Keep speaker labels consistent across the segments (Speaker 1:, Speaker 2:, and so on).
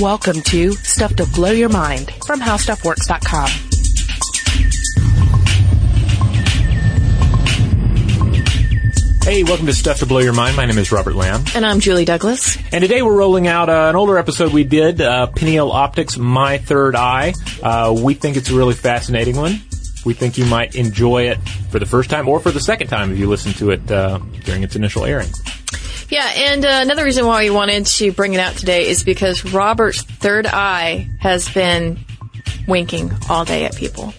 Speaker 1: Welcome to Stuff to Blow Your Mind from HowStuffWorks.com.
Speaker 2: Hey, welcome to Stuff to Blow Your Mind. My name is Robert Lamb.
Speaker 1: And I'm Julie Douglas.
Speaker 2: And today we're rolling out uh, an older episode we did, uh, Pineal Optics, My Third Eye. Uh, we think it's a really fascinating one. We think you might enjoy it for the first time or for the second time if you listen to it uh, during its initial airing.
Speaker 3: Yeah, and uh, another reason why we wanted to bring it out today is because Robert's third eye has been winking all day at people.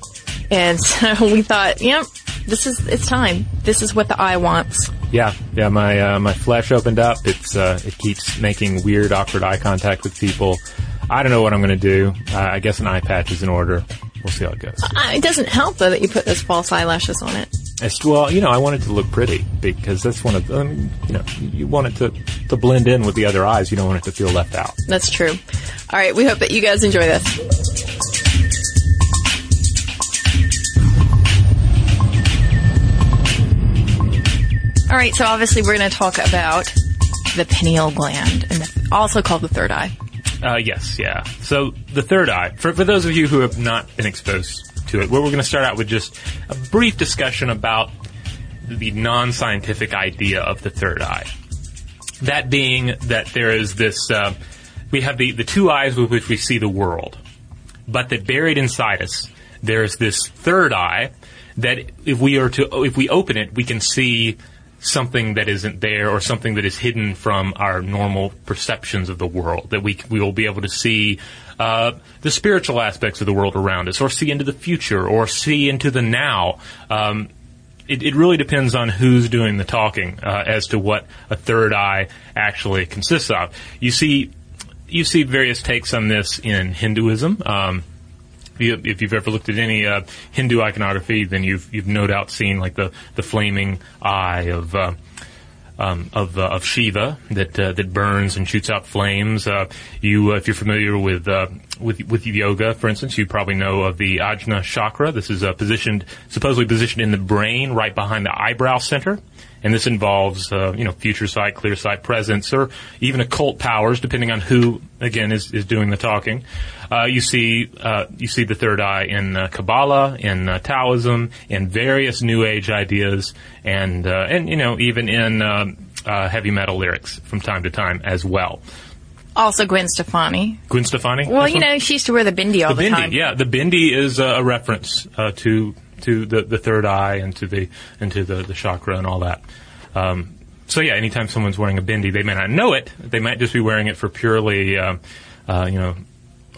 Speaker 3: And so we thought, yep, this is, it's time. This is what the eye wants.
Speaker 2: Yeah, yeah. My uh, my flesh opened up. It's uh, it keeps making weird, awkward eye contact with people. I don't know what I'm going to do. Uh, I guess an eye patch is in order. We'll see how it goes.
Speaker 3: Uh, it doesn't help though that you put those false eyelashes on it.
Speaker 2: It's, well, you know, I want it to look pretty because that's one of um, you know you want it to to blend in with the other eyes. You don't want it to feel left out.
Speaker 3: That's true. All right, we hope that you guys enjoy this. All right, so obviously we're going to talk about the pineal gland, and also called the third eye.
Speaker 2: Uh, yes, yeah. So the third eye, for, for those of you who have not been exposed to it, we're going to start out with just a brief discussion about the non-scientific idea of the third eye. That being that there is this, uh, we have the, the two eyes with which we see the world, but that buried inside us, there's this third eye that if we are to, if we open it, we can see something that isn't there or something that is hidden from our normal perceptions of the world that we we will be able to see uh, the spiritual aspects of the world around us or see into the future or see into the now. Um, it, it, really depends on who's doing the talking uh, as to what a third eye actually consists of. You see you see various takes on this in Hinduism. Um, if you've ever looked at any uh, Hindu iconography, then you've you've no doubt seen like the the flaming eye of. Uh, um, of, uh, of Shiva that uh, that burns and shoots out flames. Uh, you, uh, if you're familiar with uh, with with yoga, for instance, you probably know of the Ajna chakra. This is positioned supposedly positioned in the brain, right behind the eyebrow center and this involves uh, you know future sight, clear sight, presence, or even occult powers, depending on who again is, is doing the talking. Uh, you see uh, you see the third eye in uh, Kabbalah, in uh, Taoism, in various New Age ideas, and uh, and you know even in um, heavy metal lyrics from time to time as well.
Speaker 3: Also, Gwen Stefani.
Speaker 2: Gwen Stefani.
Speaker 3: Well, you know, she used to wear the bindi all
Speaker 2: the,
Speaker 3: the
Speaker 2: bindi,
Speaker 3: time.
Speaker 2: Yeah, the bindi is a reference to to the, the third eye and to the into the, the chakra and all that. Um, so yeah, anytime someone's wearing a bindi, they may not know it. They might just be wearing it for purely, uh, uh, you know,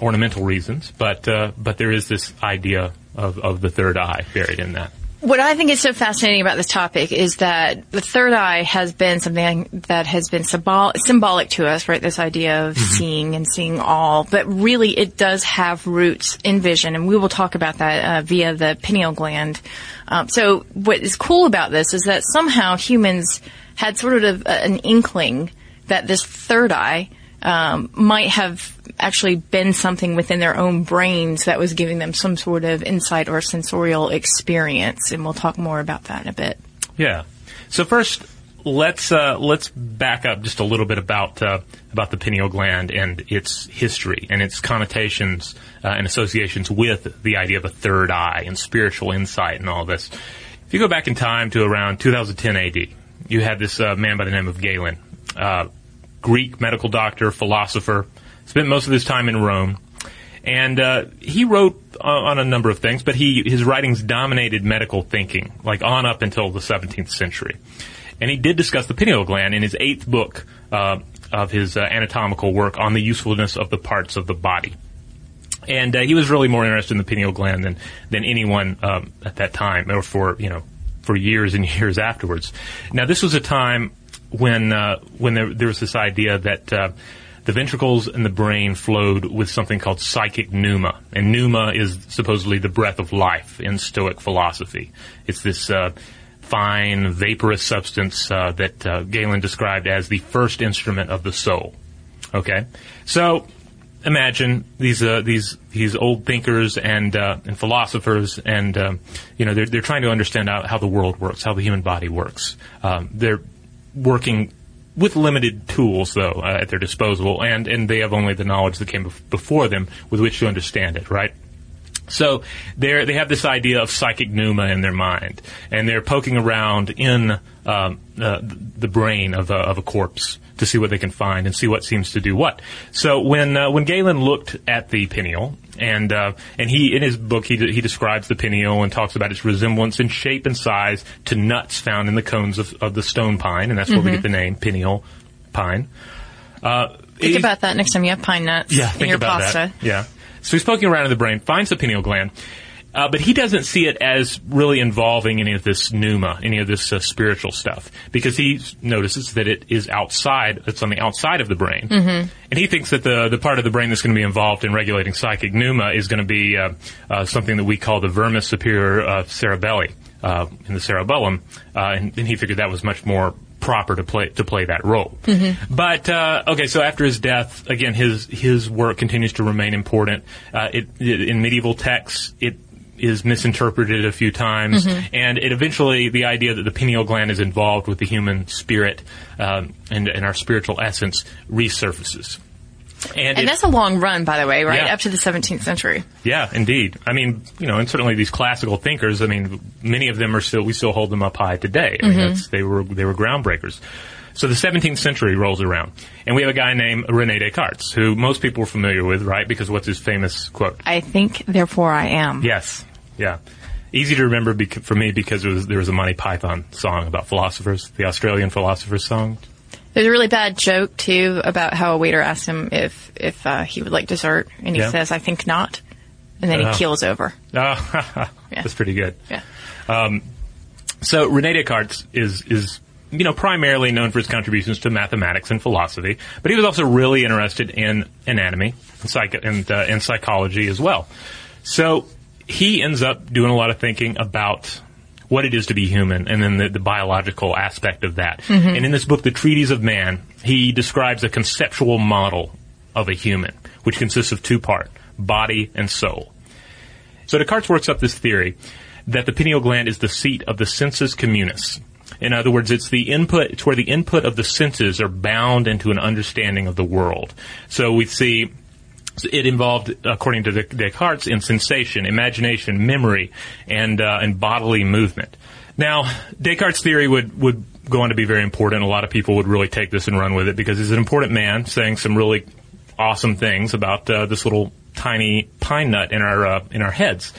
Speaker 2: ornamental reasons. But uh, but there is this idea of, of the third eye buried in that.
Speaker 3: What I think is so fascinating about this topic is that the third eye has been something that has been symbol- symbolic to us, right? This idea of mm-hmm. seeing and seeing all, but really it does have roots in vision, and we will talk about that uh, via the pineal gland. Um, so what is cool about this is that somehow humans had sort of a, an inkling that this third eye um, might have actually been something within their own brains that was giving them some sort of insight or sensorial experience, and we'll talk more about that in a bit.
Speaker 2: Yeah. So first, let's uh, let's back up just a little bit about uh, about the pineal gland and its history and its connotations uh, and associations with the idea of a third eye and spiritual insight and all this. If you go back in time to around 2010 AD, you had this uh, man by the name of Galen, uh, Greek medical doctor, philosopher, spent most of his time in Rome. And uh, he wrote on a number of things, but he his writings dominated medical thinking, like on up until the 17th century. And he did discuss the pineal gland in his eighth book uh, of his uh, anatomical work on the usefulness of the parts of the body. And uh, he was really more interested in the pineal gland than than anyone um, at that time, or for you know for years and years afterwards. Now, this was a time when uh, when there, there, was this idea that uh, the ventricles in the brain flowed with something called psychic pneuma, and pneuma is supposedly the breath of life in Stoic philosophy. It's this uh, fine, vaporous substance uh, that uh, Galen described as the first instrument of the soul. Okay, so imagine these uh, these these old thinkers and uh, and philosophers, and um, you know they're they're trying to understand how, how, the world works, how the human body works. Um, they're working with limited tools though uh, at their disposal, and and they have only the knowledge that came bef- before them with which to understand it, right? So they they have this idea of psychic pneuma in their mind, and they're poking around in um, uh, the brain of a, of a corpse to see what they can find and see what seems to do what. So when uh, when Galen looked at the pineal, and uh, and he in his book he he describes the pineal and talks about its resemblance in shape and size to nuts found in the cones of, of the stone pine, and that's where we get the name pineal pine. Uh,
Speaker 3: Think about that next time you have pine nuts
Speaker 2: yeah,
Speaker 3: in
Speaker 2: think
Speaker 3: your
Speaker 2: about
Speaker 3: pasta.
Speaker 2: that. Yeah. So he's poking around in the brain, finds the pineal gland, uh, but he doesn't see it as really involving any of this pneuma, any of this uh, spiritual stuff, because he notices that it is outside. It's on the outside of the brain, mm-hmm. and he thinks that the the part of the brain that's going to be involved in regulating psychic pneuma is going to be uh, uh, something that we call the vermis superior uh, cerebelli uh, in the cerebellum, uh, and, and he figured that was much more proper to play to play that role. But uh, okay, so after his death, again, his his work continues to remain important. Uh, it, it in medieval texts, it is misinterpreted a few times, and it eventually the idea that the pineal gland is involved with the human spirit um, and, and our spiritual essence resurfaces. And,
Speaker 3: And
Speaker 2: it-
Speaker 3: that's a long run, by the way, right?
Speaker 2: Yeah.
Speaker 3: Up to the 17th century.
Speaker 2: yeah, indeed. I mean, you know, and certainly these classical thinkers. I mean, many of them are still we still hold them up high today. I mean, mm-hmm. that's, they were they were groundbreakers. So the 17th century rolls around, and we have a guy named Rene Descartes, who most people are familiar with, right? Because what's his famous quote?
Speaker 3: I think, therefore I am.
Speaker 2: Yes, yeah. Easy to remember bec- for me because was, there was a Monty Python song about philosophers, the Australian philosophers song.
Speaker 3: There's a really bad joke too about how a waiter asked him if if uh, he would like dessert, and he
Speaker 2: Yeah.
Speaker 3: says, "I think not," and then
Speaker 2: Oh.
Speaker 3: he keels over.
Speaker 2: Ah, that's pretty good.
Speaker 3: Yeah.
Speaker 2: So Rene Descartes is is you know primarily known for his contributions to mathematics and philosophy, but he was also really interested in anatomy and, psych- and, uh, and psychology as well. So he ends up doing a lot of thinking about what it is to be human and then the, the biological aspect of that. Mm-hmm. And in this book, The Treatise of Man, he describes a conceptual model of a human, which consists of two parts, body and soul. So Descartes works up this theory that the pineal gland is the seat of the sensus communis. In other words, it's the input, it's where the input of the senses are bound into an understanding of the world. So we see it involved, according to Descartes, in sensation, imagination, memory, and uh, and bodily movement. Now, Descartes' theory would would go on to be very important. A lot of people would really take this and run with it because he's an important man, saying some really awesome things about uh, this little tiny pine nut in our uh, in our heads.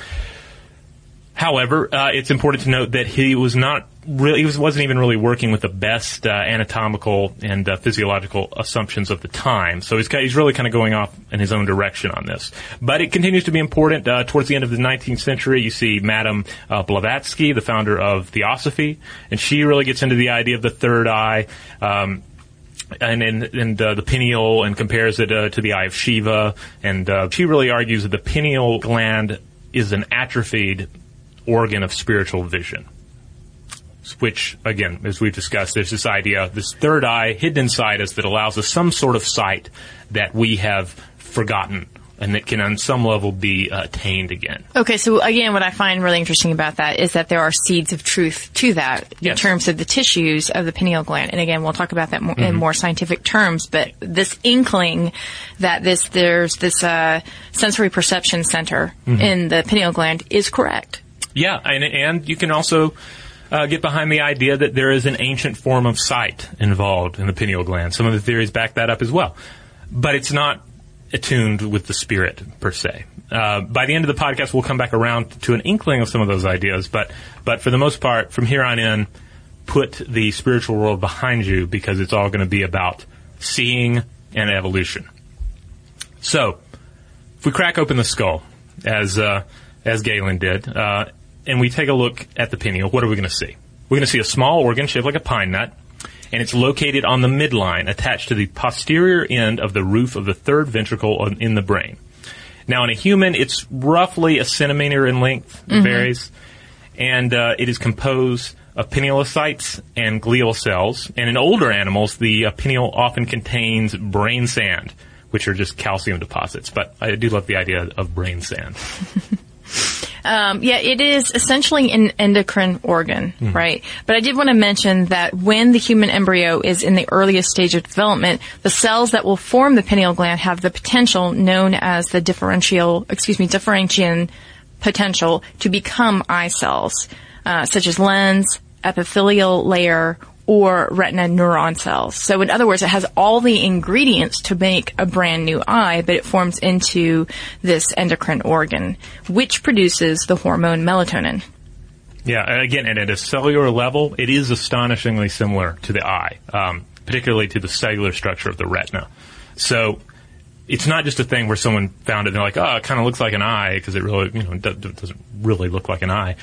Speaker 2: However, uh, it's important to note that he was not really, he was, wasn't even really working with the best uh, anatomical and uh, physiological assumptions of the time. So he's, he's really kind of going off in his own direction on this. But it continues to be important. Uh, towards the end of the 19th century, you see Madame uh, Blavatsky, the founder of Theosophy, and she really gets into the idea of the third eye. Um, and and, and uh, the pineal and compares it uh, to the eye of Shiva. And uh, she really argues that the pineal gland is an atrophied organ of spiritual vision. Which, again, as we've discussed, there's this idea, this third eye hidden inside us that allows us some sort of sight that we have forgotten and that can on some level be uh, attained again.
Speaker 3: Okay, so again, what I find really interesting about that is that there are seeds of truth to that in terms of the tissues of the pineal gland. And again, we'll talk about that more,
Speaker 2: Mm-hmm.
Speaker 3: in more scientific terms. But this inkling that this there's this uh, sensory perception center
Speaker 2: Mm-hmm.
Speaker 3: in the pineal gland is correct.
Speaker 2: Yeah, and, and you can also uh, get behind the idea that there is an ancient form of sight involved in the pineal gland. Some of the theories back that up as well. But it's not attuned with the spirit, per se. Uh, by the end of the podcast, we'll come back around to an inkling of some of those ideas, but, but for the most part, from here on in, put the spiritual world behind you because it's all going to be about seeing and evolution. So, if we crack open the skull, as uh, as Galen did, uh, and we take a look at the pineal, what are we going to see? We're going to see a small organ shaped like a pine nut, and it's located on the midline, attached to the posterior end of the roof of the third ventricle in the brain. Now, in a human, it's roughly a centimeter in length, it varies, and uh, it is composed of pinealocytes and glial cells. And in older animals, the uh, pineal often contains brain sand, which are just calcium deposits. But I do love the idea of brain sand.
Speaker 3: Um, yeah, it is essentially an endocrine organ, right? But I did want to mention that when the human embryo is in the earliest stage of development, the cells that will form the pineal gland have the potential known as the differential, excuse me, differentiation potential to become eye cells, uh, such as lens, epithelial layer, or retina neuron cells. So in other words, it has all the ingredients to make a brand new eye, but it forms into this endocrine organ, which produces the hormone melatonin.
Speaker 2: Yeah, again, and at a cellular level, it is astonishingly similar to the eye, um, particularly to the cellular structure of the retina. So it's not just a thing where someone found it and they're like, oh, it kind of looks like an eye because it really, you know, do- do- doesn't really look like an eye.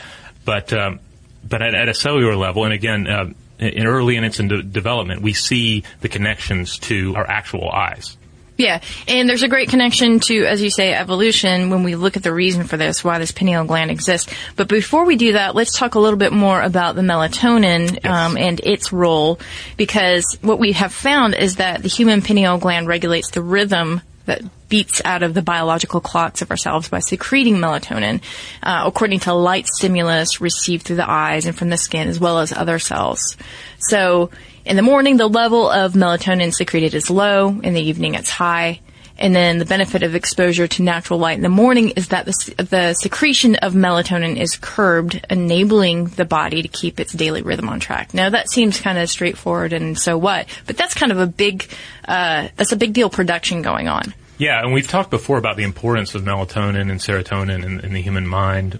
Speaker 2: But um, but at, at a cellular level, and again, uh, in early in its de- development, we see the connections to our actual eyes.
Speaker 3: Yeah, and there's a great connection to, as you say, evolution when we look at the reason for this, why this pineal gland exists. But before we do that, let's talk a little bit more about the melatonin um, and its role, because what we have found is that the human pineal gland regulates the rhythm that beats out of the biological clocks of ourselves by secreting melatonin, uh, according to light stimulus received through the eyes and from the skin, as well as other cells. So, in the morning, the level of melatonin secreted is low. In the evening, it's high. And then the benefit of exposure to natural light in the morning is that the, the secretion of melatonin is curbed, enabling the body to keep its daily rhythm on track. Now that seems kind of straightforward and so what, but that's kind of a big, uh, that's a big deal production going on.
Speaker 2: Yeah, and we've talked before about the importance of melatonin and serotonin in, in the human mind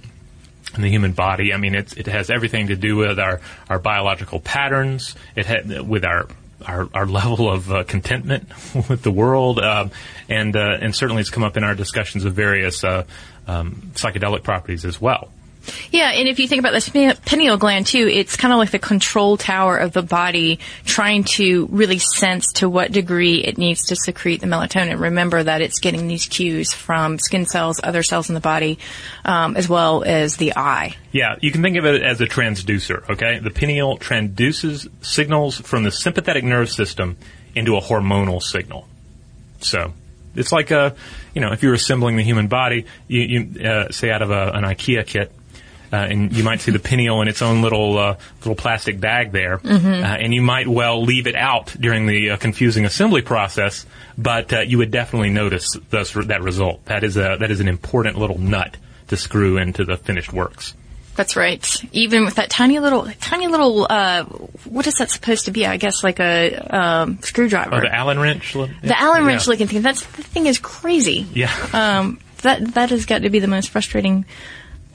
Speaker 2: and the human body. I mean, it's, it has everything to do with our, our biological patterns. It had with our our, our level of uh, contentment with the world, um, and uh, and certainly it's come up in our discussions of various uh, um, psychedelic properties as well.
Speaker 3: Yeah, and if you think about the pineal gland too, it's kind of like the control tower of the body trying to really sense to what degree it needs to secrete the melatonin. Remember that it's getting these cues from skin cells, other cells in the body, um, as well as the eye.
Speaker 2: Yeah, you can think of it as a transducer, okay? The pineal transduces signals from the sympathetic nerve system into a hormonal signal. So, it's like a, you know, if you're assembling the human body, you, you uh, say out of a, an IKEA kit, uh, and you might see the pineal in its own little uh, little plastic bag there, uh, and you might well leave it out during the uh, confusing assembly process, but uh, you would definitely notice thus, that result. That is a that is an important little nut to screw into the finished works.
Speaker 3: That's right. Even with that tiny little, tiny little, uh, what is that supposed to be? I guess like a um, screwdriver.
Speaker 2: Or the Allen wrench.
Speaker 3: the Allen wrench
Speaker 2: Yeah.
Speaker 3: looking thing. That's the thing is crazy.
Speaker 2: Yeah.
Speaker 3: Um, that that has got to be the most frustrating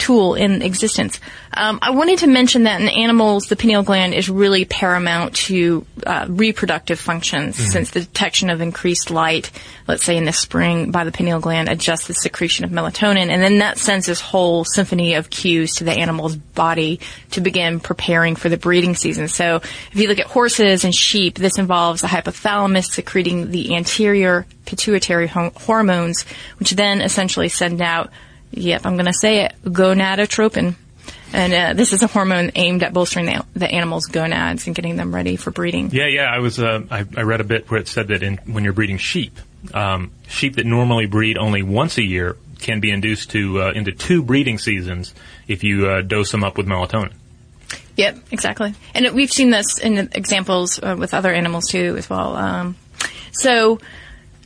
Speaker 3: tool in existence. Um, I wanted to mention that in animals, the pineal gland is really paramount to uh, reproductive functions, since the detection of increased light, let's say in the spring, by the pineal gland adjusts the secretion of melatonin, and then that sends this whole symphony of cues to the animal's body to begin preparing for the breeding season. So, if you look at horses and sheep, this involves the hypothalamus secreting the anterior pituitary ho- hormones, which then essentially send out Yep, I'm going to say it. Gonadotropin. And uh, this is a hormone aimed at bolstering the, the animal's gonads and getting them ready for breeding.
Speaker 2: Yeah, yeah. I was. Uh, I, I read a bit where it said that in, when you're breeding sheep, um, sheep that normally breed only once a year can be induced to uh, into two breeding seasons if you uh, dose them up with melatonin.
Speaker 3: Yep, exactly. And it, we've seen this in examples uh, with other animals too, as well. Um, so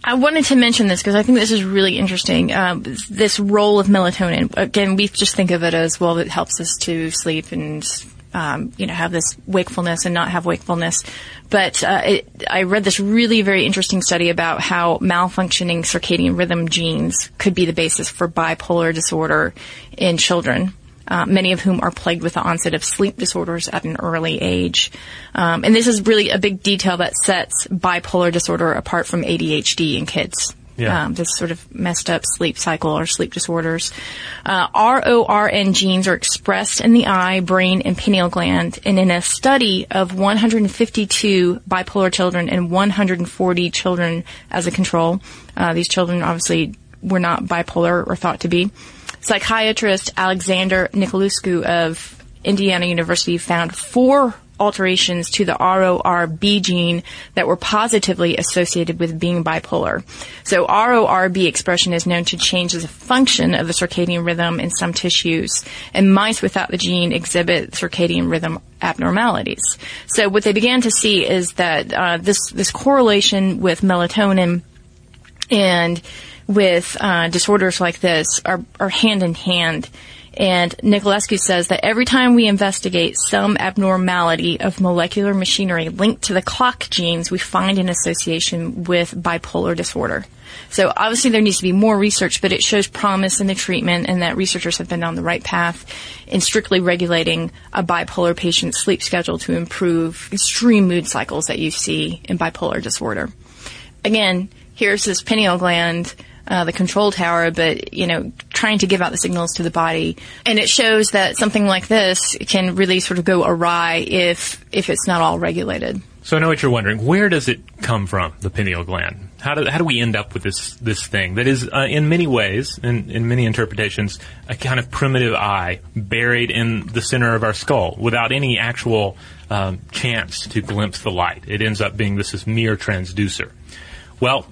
Speaker 3: I wanted to mention this because I think this is really interesting. Um, this role of melatonin. Again, we just think of it as well. It helps us to sleep and um, you know have this wakefulness and not have wakefulness. But uh, it, I read this really very interesting study about how malfunctioning circadian rhythm genes could be the basis for bipolar disorder in children uh, many of whom are plagued with the onset of sleep disorders at an early age. Um, and this is really a big detail that sets bipolar disorder apart from ADHD in kids.
Speaker 2: Yeah.
Speaker 3: Um, this sort of messed up sleep cycle or sleep disorders. Uh, RORB genes are expressed in the eye, brain, and pineal gland. And in a study of 152 bipolar children and 140 children as a control, uh, these children obviously were not bipolar or thought to be. Psychiatrist Alexander Niculescu of Indiana University found four alterations to the RORB gene that were positively associated with being bipolar. So RORB expression is known to change as a function of the circadian rhythm in some tissues, and mice without the gene exhibit circadian rhythm abnormalities. So what they began to see is that uh, this this correlation with melatonin and with uh, disorders like this are, are hand in hand. And Niculescu says that every time we investigate some abnormality of molecular machinery linked to the clock genes, we find an association with bipolar disorder. So obviously there needs to be more research, but it shows promise in the treatment and that researchers have been on the right path in strictly regulating a bipolar patient's sleep schedule to improve extreme mood cycles that you see in bipolar disorder. Again, here's this pineal gland uh, the control tower, but you know, trying to give out the signals to the body, and it shows that something like this can really sort of go awry if if it's not all regulated.
Speaker 2: So I know what you're wondering. Where does it come from, the pineal gland? How do, how do we end up with this, this thing that is, uh, in many ways, in, in many interpretations, a kind of primitive eye buried in the center of our skull without any actual um, chance to glimpse the light? It ends up being this, is mere transducer. Well,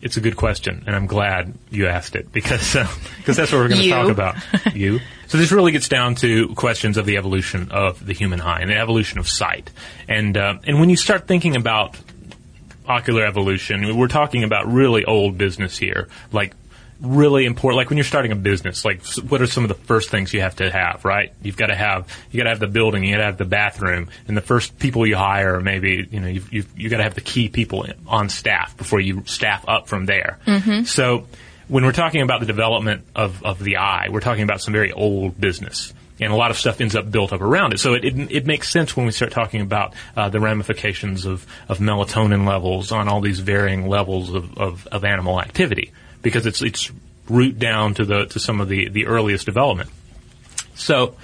Speaker 2: it's a good question, and I'm glad you asked it because uh, because that's what we're going to talk about. you. So this really gets down to questions of the evolution of the human eye and the evolution of sight. And uh, and when you start thinking about ocular evolution, we're talking about really old business here, like really important. Like when you're starting a business, like what are some of the first things you have to have, right? You've got to have, you got to have the building, you got to have the bathroom, and the first people you hire, maybe, you know, you've, you've, you got to have the key people on staff before you staff up from there. Mm-hmm. So when we're talking about the development of, of the eye, we're talking about some very old business and a lot of stuff ends up built up around it. So it, it, it makes sense when we start talking about uh, the ramifications of, of melatonin levels on all these varying levels of, of, of animal activity because it's it's root down to the to some of the the earliest development. So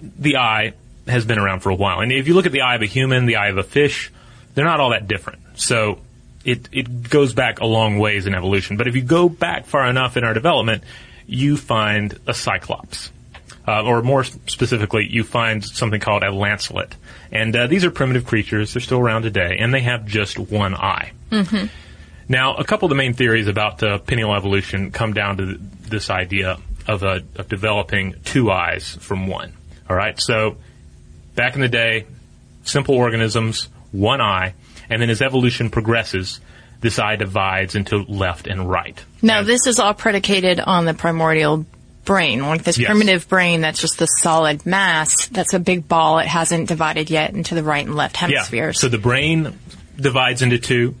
Speaker 2: the eye has been around for a while, and if you look at the eye of a human, the eye of a fish, they're not all that different. So it it goes back a long ways in evolution. But if you go back far enough in our development, you find a cyclops. Uh, or more specifically, you find something called a lancelet. And uh, these are primitive creatures. They're still around today, and they have just one eye. Mm-hmm. Now, a couple of the main theories about uh, pineal evolution come down to th- this idea of, uh, of developing two eyes from one. All right, so back in the day, simple organisms, one eye, and then as evolution progresses, this eye divides into left and right.
Speaker 3: Now,
Speaker 2: and
Speaker 3: this is all predicated on the primordial brain, like this
Speaker 2: Yes.
Speaker 3: primitive brain that's just the solid mass. That's a big ball. It hasn't divided yet into the right and left hemispheres.
Speaker 2: yeah,
Speaker 3: hemispheres.
Speaker 2: so the brain divides into two,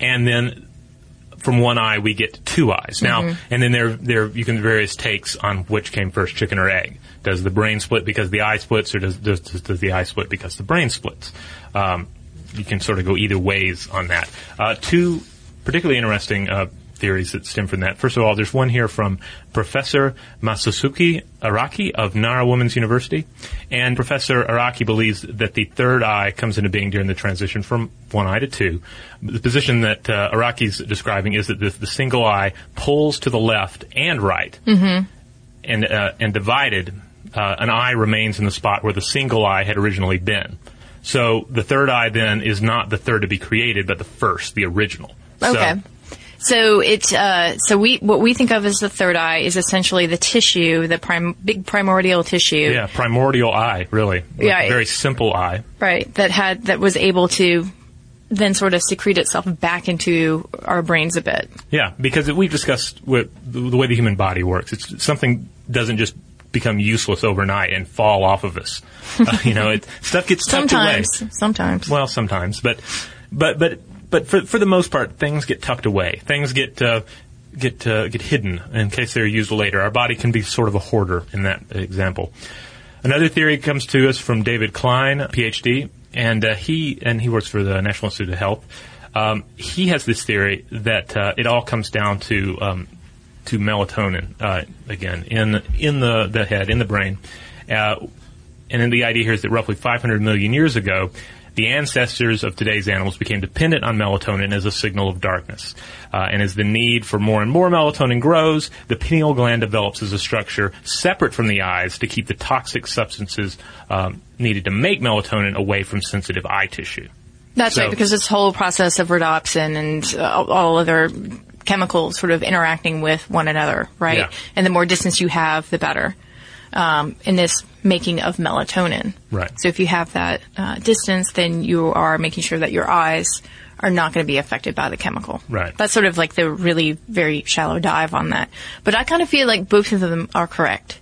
Speaker 2: and then from one eye we get two eyes. Now,
Speaker 3: Mm-hmm.
Speaker 2: and then there, there you can various takes on which came first, chicken or egg. Does the brain split because the eye splits, or does does, does the eye split because the brain splits? Um, you can sort of go either ways on that. Uh, two particularly interesting uh, theories that stem from that. First of all, there's one here from Professor Masasuke Araki of Nara Women's University, and Professor Araki believes that the third eye comes into being during the transition from one eye to two. The position that uh, Araki's describing is that the, the single eye pulls to the left and right, and uh, and divided, uh, an eye remains in the spot where the single eye had originally been. So the third eye then is not the third to be created, but the first, the original.
Speaker 3: Okay. So it uh, so we what we think of as the third eye is essentially the tissue, the prim- big primordial tissue,
Speaker 2: yeah, primordial eye, really. Like
Speaker 3: Yeah,
Speaker 2: very simple eye.
Speaker 3: right? That had that was able to then sort of secrete itself back into our brains a bit.
Speaker 2: Yeah, because we've discussed what, the way the human body works. It's something doesn't just become useless overnight and fall off of us. Uh, you know, it, stuff gets tucked away.
Speaker 3: Sometimes, sometimes.
Speaker 2: Well, sometimes, but but but but for for the most part, things get tucked away. Things get uh, get uh, get hidden in case they're used later. Our body can be sort of a hoarder in that example. Another theory comes to us from David Klein, PhD, and uh, he and he works for the National Institute of Health. Um, he has this theory that uh, it all comes down to um, to melatonin uh, again in in the the head in the brain. Uh, and then the idea here is that roughly 500 million years ago, the ancestors of today's animals became dependent on melatonin as a signal of darkness. Uh, and as the need for more and more melatonin grows, the pineal gland develops as a structure separate from the eyes to keep the toxic substances um, needed to make melatonin away from sensitive eye tissue.
Speaker 3: That's
Speaker 2: So-
Speaker 3: right, because this whole process of rhodopsin and uh, all other chemicals sort of interacting with one another, right?
Speaker 2: Yeah.
Speaker 3: And the more distance you have, the better. Um, in this making of melatonin.
Speaker 2: Right.
Speaker 3: So if you have that uh, distance, then you are making sure that your eyes are not going to be affected by the chemical.
Speaker 2: Right.
Speaker 3: That's sort of like the really very shallow dive on that. But I kind of feel like both of them are correct.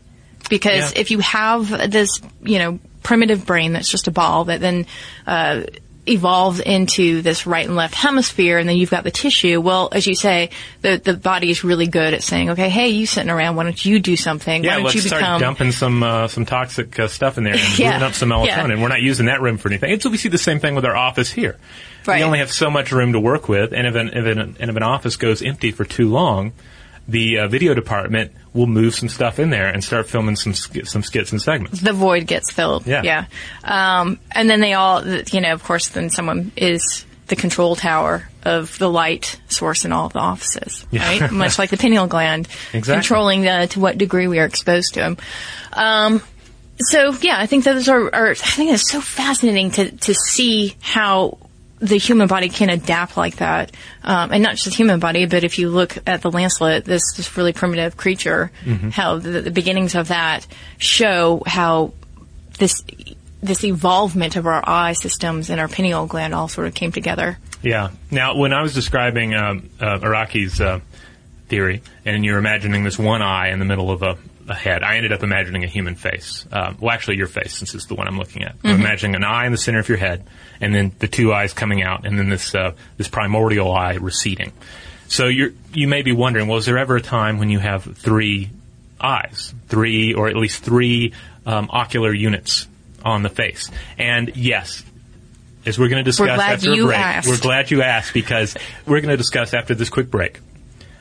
Speaker 3: Because
Speaker 2: Yeah.
Speaker 3: if you have this, you know, primitive brain that's just a ball that then uh, evolves into this right and left hemisphere, and then you've got the tissue. Well, as you say, the the body is really good at saying, okay, hey, you sitting around, why don't you do something?
Speaker 2: Yeah,
Speaker 3: why don't
Speaker 2: let's
Speaker 3: you
Speaker 2: start
Speaker 3: become
Speaker 2: dumping some uh, some toxic uh, stuff in there and
Speaker 3: Yeah.
Speaker 2: up some melatonin.
Speaker 3: Yeah.
Speaker 2: We're not using that room for anything. And so we see the same thing with our office here.
Speaker 3: Right.
Speaker 2: We only have so much room to work with, and if an, if an, and if an office goes empty for too long, the uh, video department will move some stuff in there and start filming some sk- some skits and segments.
Speaker 3: the void gets filled.
Speaker 2: Yeah.
Speaker 3: Yeah. Um, and then they all, you know, of course, then someone is the control tower of the light source in all the offices,
Speaker 2: Yeah.
Speaker 3: right? Much like the pineal gland,
Speaker 2: Exactly.
Speaker 3: controlling uh, to what degree we are exposed to them. Um, so yeah, I think those are, are I think it's so fascinating to to see how the human body can adapt like that, um, and not just the human body, but if you look at the lancelet, this this really primitive creature, how the, the beginnings of that show how this this evolvement of our eye systems and our pineal gland all sort of came together.
Speaker 2: Yeah. Now, when I was describing um, uh, Araki's uh, theory, and you're imagining this one eye in the middle of a, a head, I ended up imagining a human face. Um, well, actually, your face, since it's the one I'm looking at. I'm imagining an eye in the center of your head, and then the two eyes coming out, and then this uh, this primordial eye receding. So you're you may be wondering, well, is there ever a time when you have three eyes, three or at least three um, ocular units on the face? And yes, as we're going to discuss after
Speaker 3: you
Speaker 2: a break,
Speaker 3: asked.
Speaker 2: we're glad you asked because we're going to discuss after this quick break.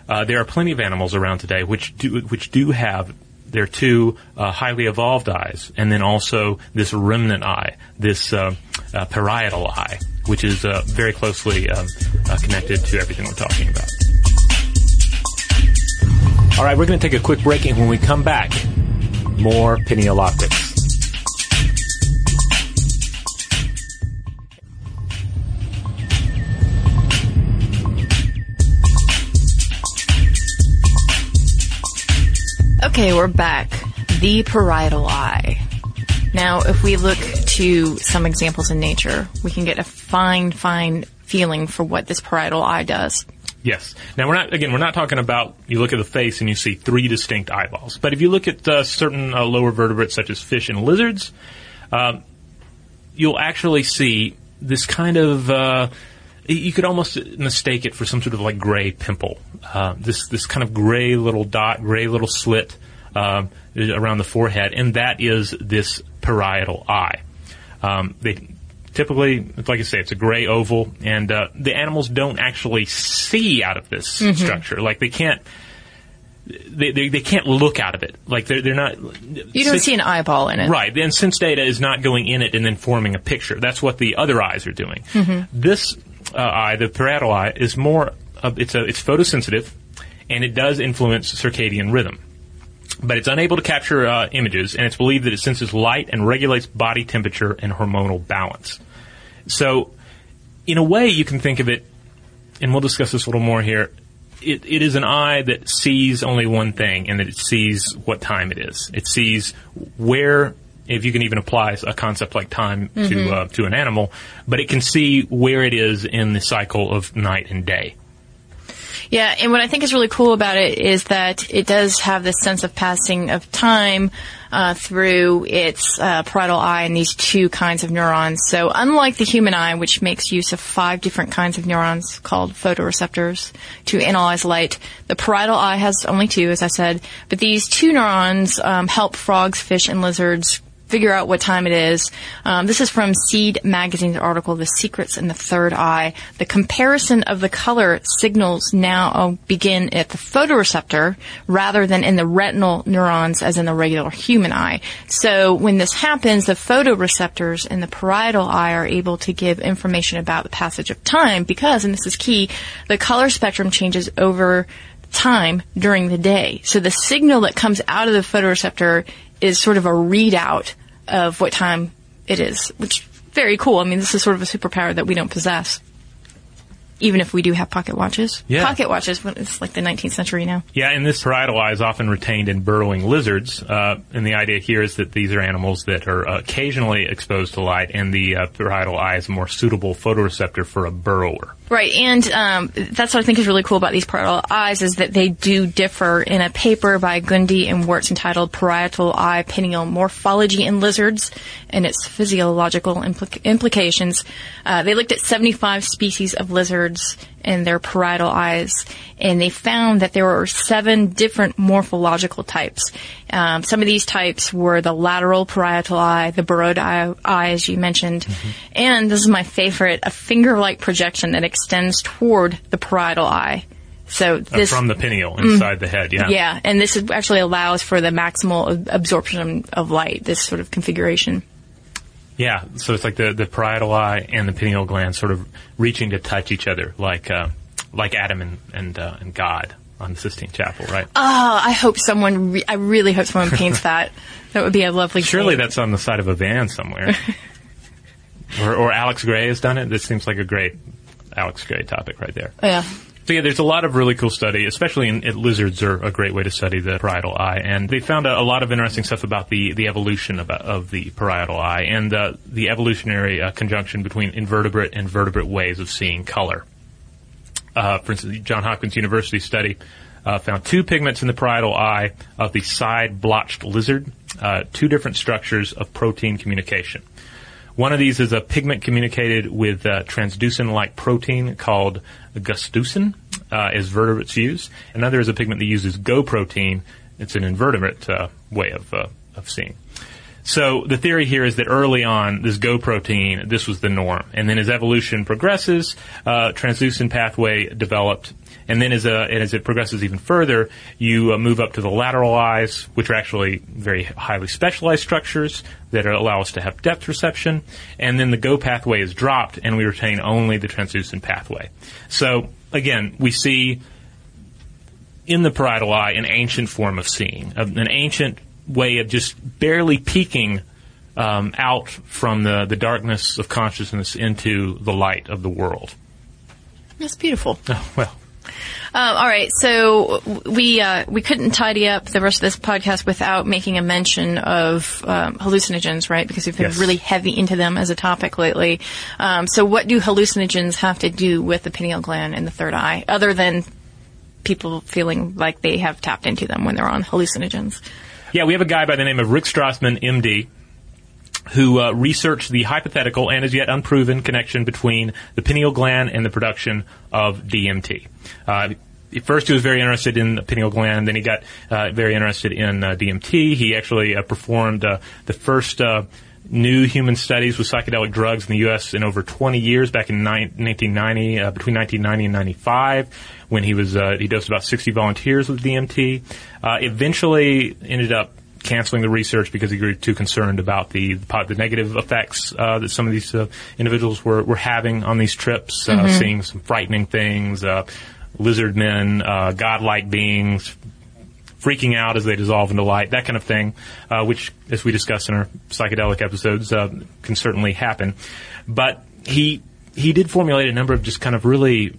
Speaker 2: Uh, there are plenty of animals around today which do which do have their two uh, highly evolved eyes, and then also this remnant eye, this uh, uh, parietal eye, which is uh, very closely um, uh, connected to everything we're talking about. All right, we're going to take a quick break, and when we come back, more pineal optics.
Speaker 3: Okay, we're back. The parietal eye. Now, if we look to some examples in nature, we can get a fine, fine feeling for what this parietal eye does.
Speaker 2: Yes. Now we're not again. We're not talking about you look at the face and you see three distinct eyeballs. But if you look at uh, certain uh, lower vertebrates such as fish and lizards, um, you'll actually see this kind of. Uh, you could almost mistake it for some sort of like gray pimple. Uh, this this kind of gray little dot, gray little slit um, around the forehead, and that is this parietal eye. Um, they typically, like I say, it's a gray oval, and uh, the animals don't actually see out of this structure. Like they can't. They, they, they can't look out of it. Like they're they're not.
Speaker 3: You don't see an eyeball in it.
Speaker 2: Right. And sense data is not going in it and then forming a picture. That's what the other eyes are doing. This uh, eye, the parietal eye, is more. Of, it's a it's photosensitive, and it does influence circadian rhythm. But it's unable to capture uh, images, and it's believed that it senses light and regulates body temperature and hormonal balance. So, in a way, you can think of it, and we'll discuss this a little more here. It, it is an eye that sees only one thing, and that it sees what time it is. It sees where, if you can even apply a concept like time to uh, to an animal, but it can see where it is in the cycle of night and day.
Speaker 3: Yeah, and what I think is really cool about it is that it does have this sense of passing of time uh, through its uh, parietal eye and these two kinds of neurons. So unlike the human eye, which makes use of five different kinds of neurons called photoreceptors to analyze light, the parietal eye has only two, as I said. But these two neurons um, help frogs, fish, and lizards figure out what time it is. Um, this is from Seed Magazine's article, The Secrets in the Third Eye. The comparison of the color signals now begin at the photoreceptor rather than in the retinal neurons as in the regular human eye. So when this happens, the photoreceptors in the parietal eye are able to give information about the passage of time because, and this is key, the color spectrum changes over time during the day. So the signal that comes out of the photoreceptor is sort of a readout of what time it is, which very cool. I mean, this is sort of a superpower that we don't possess. Even if we do have pocket watches.
Speaker 2: Yeah.
Speaker 3: Pocket watches, it's like the 19th century now.
Speaker 2: Yeah, and this parietal eye is often retained in burrowing lizards. Uh, and the idea here is that these are animals that are occasionally exposed to light, and the uh, parietal eye is a more suitable photoreceptor for a burrower.
Speaker 3: Right, and um, that's what I think is really cool about these parietal eyes is that they do differ. In a paper by Gundy and Wurst entitled "Parietal Eye Pineal Morphology in Lizards and Its Physiological Impli- Implications," uh, they looked at 75 species of lizards and their parietal eyes, and they found that there were seven different morphological types. Um, some of these types were the lateral parietal eye, the burrowed eye, eye as you mentioned, and this is my favorite, a finger-like projection that extends toward the parietal eye. So
Speaker 2: Uh,
Speaker 3: this,
Speaker 2: from the pineal inside the head, yeah.
Speaker 3: yeah, and this actually allows for the maximal absorption of light. This sort of configuration.
Speaker 2: Yeah, so it's like the, the parietal eye and the pineal gland sort of reaching to touch each other, like uh, like Adam and and, uh, and God on the Sistine Chapel, right?
Speaker 3: Oh, I hope someone. Re- I really hope someone paints that. That would be a lovely.
Speaker 2: Surely
Speaker 3: paint.
Speaker 2: that's on the side of a van somewhere. or, or Alex Grey has done it. This seems like a great Alex Grey topic right there.
Speaker 3: Yeah.
Speaker 2: So yeah, there's a lot of really cool study, especially in, lizards are a great way to study the parietal eye, and they found a, a lot of interesting stuff about the, the evolution of, of the parietal eye and uh, the evolutionary uh, conjunction between invertebrate and vertebrate ways of seeing color. Uh, for instance, the John Hopkins University study uh, found two pigments in the parietal eye of the side blotched lizard, uh, two different structures of protein communication. One of these is a pigment communicated with uh, transducin-like protein called gustducin, uh, as vertebrates use. Another is a pigment that uses GO protein. It's an invertebrate uh, way of uh, of seeing. So the theory here is that early on, this GO protein, this was the norm, and then as evolution progresses, uh, transducin pathway developed, and then as uh, and as it progresses even further, you uh, move up to the lateral eyes, which are actually very highly specialized structures that allow us to have depth perception, and then the GO pathway is dropped, and we retain only the transducin pathway. So again, we see in the parietal eye an ancient form of seeing, an ancient way of just barely peeking um, out from the, the darkness of consciousness into the light of the world.
Speaker 3: That's beautiful.
Speaker 2: Oh, well,
Speaker 3: Um, all right, so we uh, we couldn't tidy up the rest of this podcast without making a mention of um, hallucinogens, right? Because we've been
Speaker 2: Yes.
Speaker 3: really heavy into them as a topic lately. Um, so, what do hallucinogens have to do with the pineal gland and the third eye, other than people feeling like they have tapped into them when they're on hallucinogens?
Speaker 2: yeah, we have a guy by the name of Rick Strassman, MD, who uh, researched the hypothetical and as yet unproven connection between the pineal gland and the production of DMT. Uh, at first, he was very interested in the pineal gland. Then he got uh, very interested in uh, DMT. He actually uh, performed uh, the first uh, new human studies with psychedelic drugs in the U.S. in over 20 years, back in ni- 1990, uh, between 1990 and 95, when he was uh, he dosed about 60 volunteers with DMT. Uh, eventually, ended up canceling the research because he grew too concerned about the the negative effects uh, that some of these uh, individuals were, were having on these trips, uh, seeing some frightening things, uh, lizard men, uh, godlike beings, freaking out as they dissolve into light, that kind of thing, uh, which, as we discussed in our psychedelic episodes, uh, can certainly happen. But he he did formulate a number of just kind of really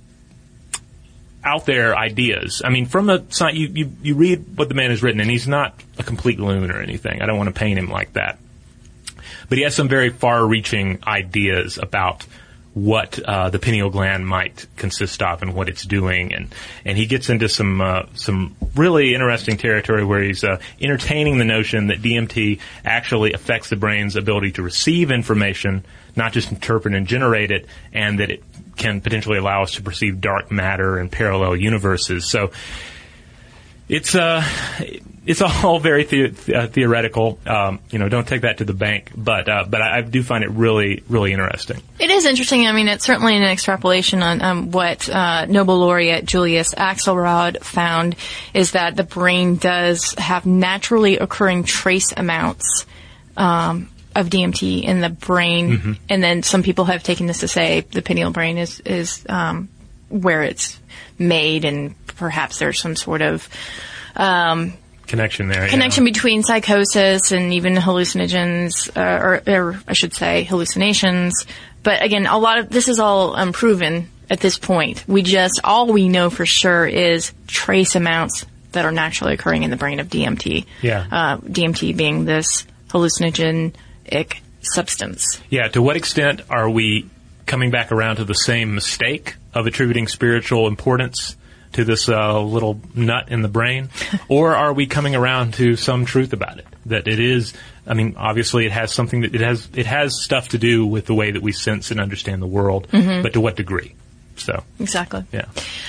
Speaker 2: out there ideas. I mean, from sci- you, you you read what the man has written, and he's not a complete loon or anything. I don't want to paint him like that, but he has some very far-reaching ideas about what uh, the pineal gland might consist of and what it's doing, and and he gets into some uh, some really interesting territory where he's uh, entertaining the notion that DMT actually affects the brain's ability to receive information, not just interpret and generate it, and that it can potentially allow us to perceive dark matter and parallel universes. So it's uh it's all very the, uh, theoretical. Um, you know, don't take that to the bank, but uh, but I, I, do find it really really interesting.
Speaker 3: It is interesting. I mean, it's certainly an extrapolation on um, what uh, Nobel laureate Julius Axelrod found is that the brain does have naturally occurring trace amounts. Um, of DMT in the brain, mm-hmm. and then some people have taken this to say the pineal brain is is um, where it's made, and perhaps there's some sort of um,
Speaker 2: connection there.
Speaker 3: Connection
Speaker 2: yeah.
Speaker 3: between psychosis and even hallucinogens, uh, or, or, I should say hallucinations. But again, a lot of this is all unproven at this point. We just all we know for sure is trace amounts that are naturally occurring in the brain of DMT.
Speaker 2: Yeah. Uh,
Speaker 3: DMT being this hallucinogenic substance.
Speaker 2: Yeah. To what extent are we coming back around to the same mistake of attributing spiritual importance to this uh, little nut in the brain, or are we coming around to some truth about it? That it is. I mean, obviously, it has something that it has. It has stuff to do with the way that we sense and understand the world, mm-hmm. but to what degree? So
Speaker 3: exactly.
Speaker 2: Yeah.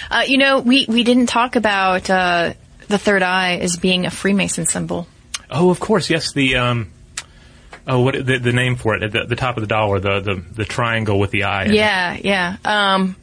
Speaker 3: Uh, you know, we we didn't talk about uh, the third eye as being a Freemason symbol.
Speaker 2: Oh, of course, yes. The um, oh, what the, the name for it at the, the, top of the dollar, the, the the triangle with the eye.
Speaker 3: Yeah, yeah. Um,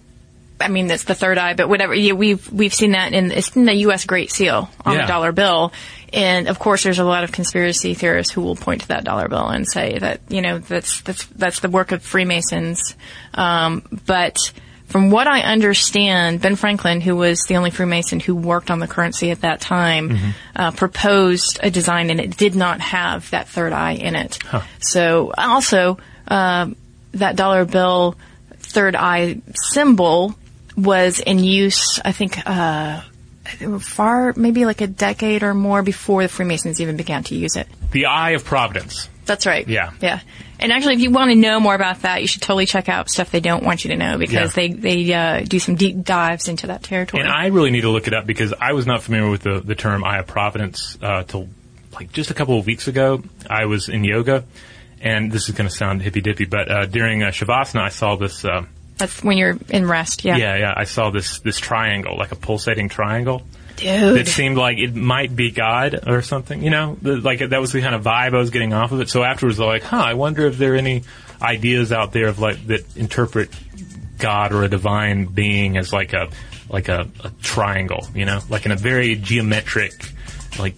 Speaker 3: I mean, that's the third eye, but whatever. Yeah, we've we've seen that in it's in the U.S. Great Seal on yeah. the dollar bill, and of course, there's a lot of conspiracy theorists who will point to that dollar bill and say that you know that's that's that's the work of Freemasons. Um, but from what I understand, Ben Franklin, who was the only Freemason who worked on the currency at that time, mm-hmm. uh, proposed a design, and it did not have that third eye in it. Huh. So also uh, that dollar bill third eye symbol was in use, I think, uh, far, maybe like a decade or more before the Freemasons even began to use it.
Speaker 2: The Eye of Providence.
Speaker 3: That's right.
Speaker 2: Yeah.
Speaker 3: Yeah. And actually, if you want to know more about that, you should totally check out stuff they don't want you to know because yeah. they, they uh, do some deep dives into that territory.
Speaker 2: And I really need to look it up because I was not familiar with the, the term Eye of Providence uh, till like just a couple of weeks ago. I was in yoga, and this is going to sound hippy dippy, but uh, during uh, Shavasana, I saw this uh,
Speaker 3: that's when you're in rest, yeah.
Speaker 2: Yeah, yeah. I saw this this triangle, like a pulsating triangle.
Speaker 3: Dude.
Speaker 2: It seemed like it might be God or something, you know? Like that was the kind of vibe I was getting off of it. So afterwards, I was like, huh, I wonder if there are any ideas out there of like that interpret God or a divine being as like a like a, a triangle, you know, like in a very geometric, like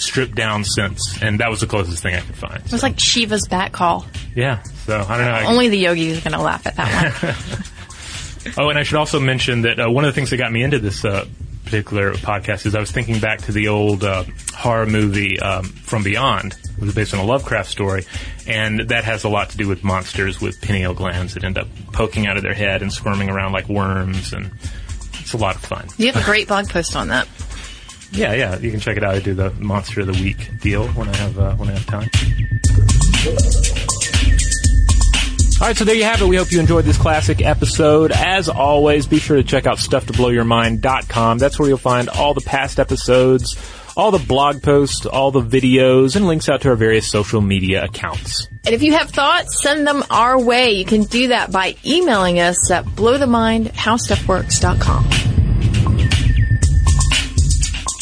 Speaker 2: stripped down sense, and that was the closest thing I could find.
Speaker 3: It was like Shiva's bat call.
Speaker 2: Yeah, so I don't know.
Speaker 3: Only the yogi is going to laugh at that one.
Speaker 2: oh, and I should also mention that uh, one of the things that got me into this uh, particular podcast is I was thinking back to the old uh, horror movie um, From Beyond. It was based on a Lovecraft story, and that has a lot to do with monsters with pineal glands that end up poking out of their head and squirming around like worms, and it's a lot of fun.
Speaker 3: You have a great blog post on that.
Speaker 2: Yeah, yeah, you can check it out. I do the Monster of the Week deal when I have uh, when I have time. All right, so there you have it. We hope you enjoyed this classic episode. As always, be sure to check out stufftoblowyourmind.com. That's where you'll find all the past episodes, all the blog posts, all the videos, and links out to our various social media accounts.
Speaker 3: And if you have thoughts, send them our way. You can do that by emailing us at blowthemind.howstuffworks.com.